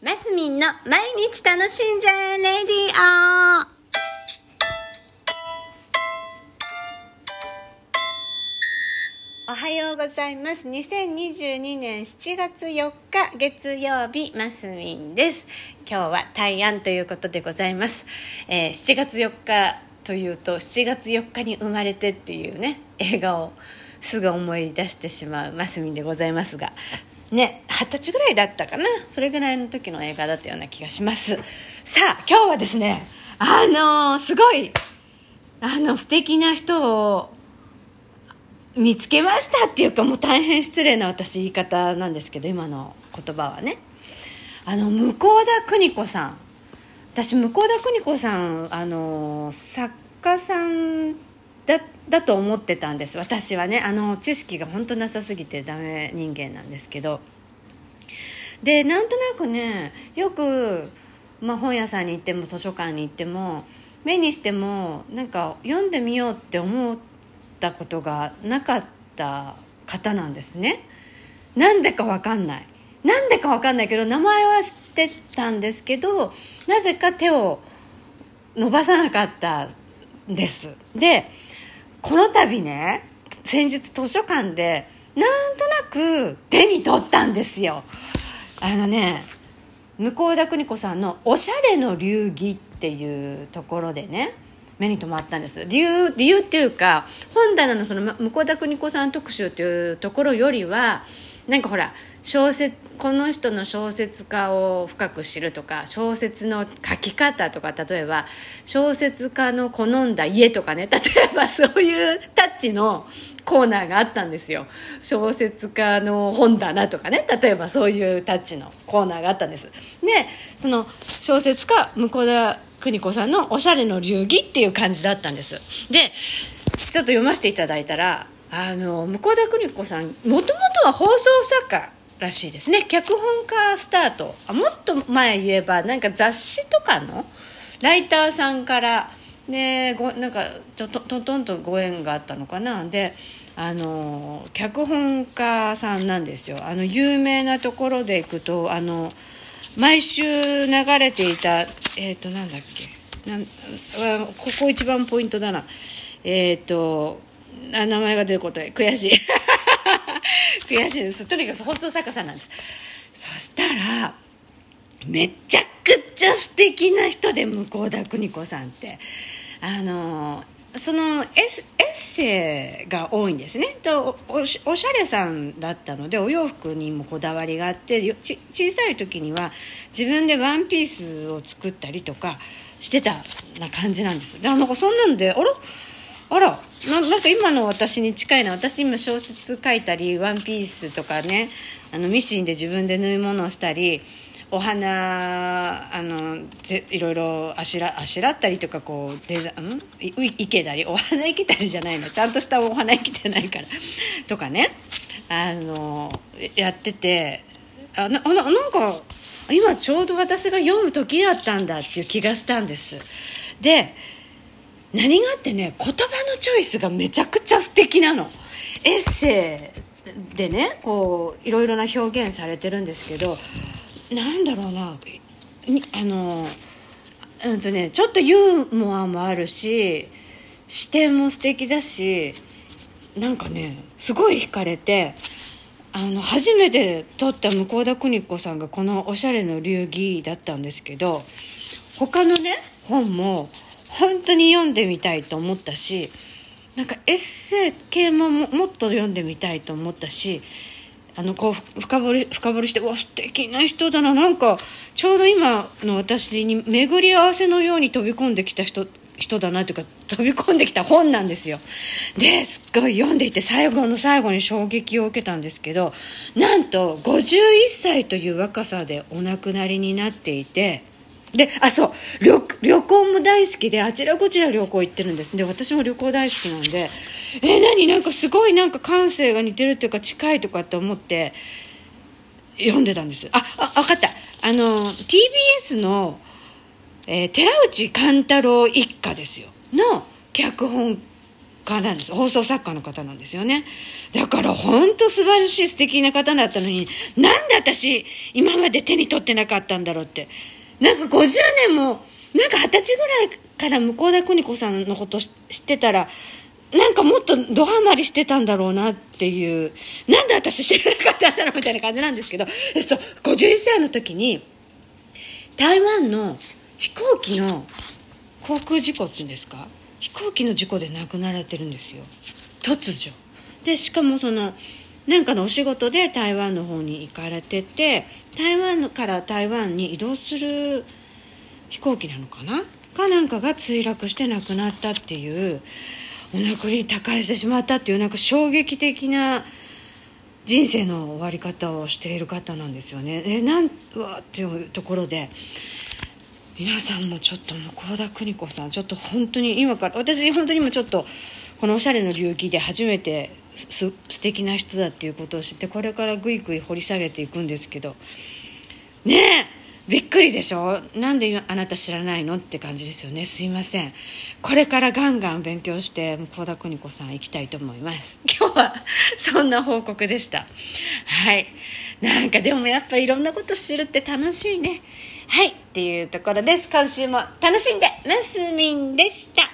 マスミンの毎日楽しんじゃえレディオ。おはようございます。2022年7月4日月曜日マスミンです。今日は大安ということでございます、えー7月4日というと7月4日に生まれてっていうね映画をすぐ思い出してしまうマスミンでございますがね二十歳ぐらいだったかな。それぐらいの時の映画だったような気がします。さあ今日はですねあのーすごいあの素敵な人を見つけましたっていうかもう大変失礼な私言い方なんですけど今の言葉はね。あの向田邦子さん。私向田邦子さんあの作家さんだだと思ってたんです。私はねあの知識が本当なさすぎてダメ人間なんですけど。でなんとなくねよく、まあ、本屋さんに行っても図書館に行っても目にしてもなんか読んでみようって思ったことがなかった方なんですね。なんでかわかんない。なんでかわかんないけど名前は知ってたんですけどなぜか手を伸ばさなかったんです。でこの度ね先日図書館でなんとなく手に取ったんですよ。あのね向田邦子さんの「おしゃれの流儀」っていうところでね。目に留まったんです。理由理由っていうか本棚のその向田邦子さん特集っていうところよりはなんかほら小説この人の小説家を深く知るとか小説の書き方とか例えば小説家の好んだ家とかね例えばそういうタッチのコーナーがあったんですよ。小説家の本棚とかね例えばそういうタッチのコーナーがあったんです。でその小説家向田邦子さんの「おしゃれの流儀」っていう感じだったんです。でちょっと読ませていただいたらあの向田邦子さんもともとは放送作家らしいですね。脚本家スタート。あもっと前言えばなんか雑誌とかのライターさんからねごなんかととととんとご縁があったのかな。であの脚本家さんなんですよ。あの有名なところで行くとあの毎週流れていたえっ、となんだっけ。なんここ一番ポイントだな。えっ、とあ名前が出ることで悔しい。悔しいです。とにかく放送作家さんなんです。そしたらめちゃくちゃ素敵な人で向田邦子さんって。あのそのエッエッセイが多いんですね。とおしおしゃれさんだったのでお洋服にもこだわりがあってち小さい時には自分でワンピースを作ったりとかしてたな感じなんです。でなんかそんなんであら？あら？ななんか今の私に近いな。私今小説書いたりワンピースとかねあのミシンで自分で縫い物をしたりお花あのいろいろあしらあしらったりとかこうデザん？いいけたりお花いけたりじゃないの。ちゃんとしたお花いけてないから。とかね。あのやってて。あなななんか今ちょうど私が読む時だったんだっていう気がしたんです。で何があってね言葉のチョイスがめちゃくちゃ素敵なの。エッセイでねこういろいろな表現されてるんですけどなんだろうな。あのうんとねちょっとユーモアもあるし視点も素敵だしなんかねすごい惹かれてあの初めて撮った向田邦子さんがこの「おしゃれの流儀」だったんですけど他のね本も本当に読んでみたいと思ったしなんかエッセイ系ももっと読んでみたいと思ったしあのこう深掘り深掘りしてわ素敵な人だな。なんかちょうど今の私に巡り合わせのように飛び込んできた人人だなというか飛び込んできた本なんですよ。ですっごい読んでいて最後の最後に衝撃を受けたんですけどなんと51歳という若さでお亡くなりになっていてであそう。旅旅行も大好きであちらこちら旅行行ってるんです。で私も旅行大好きなんでえ何？なんかすごいなんか感性が似てるっていうか近いとかって思って読んでたんです。ああ分かった。あの TBS の、えー寺内貫太郎一家ですよ。の脚本家なんです。放送作家の方なんですよね。だから本当素晴らしい素敵な方だったのになんで私今まで手に取ってなかったんだろうって。なんか50年もなんか二十歳ぐらいから向田邦子さんのこと知ってたらなんかもっとドハマりしてたんだろうなっていうなんで私知らなかったんだろうみたいな感じなんですけどそう51歳の時に台湾の飛行機の航空事故っていうんですか？飛行機の事故で亡くなられてるんですよ。突如。でしかもそのなんかのお仕事で台湾の方に行かれてて台湾から台湾に移動する飛行機なのかな？かなんかが墜落して亡くなったっていうお亡くなり他界してしまったっていうなんか衝撃的な人生の終わり方をしている方なんですよね。えなんうわっていうところで皆さんもちょっと向田邦子さんちょっと本当に今から私本当にもちょっとこのおしゃれの領域で初めてす素敵な人だっていうことを知ってこれからぐいぐい掘り下げていくんですけどねえびっくりでしょ？なんであなた知らないのって感じですよね。すいません。これからガンガン勉強して向田邦子さん行きたいと思います。今日は そんな報告でした。はい。なんかでもやっぱいろんなこと知るって楽しいね。はい。っていうところです。今週も楽しんでますみんでした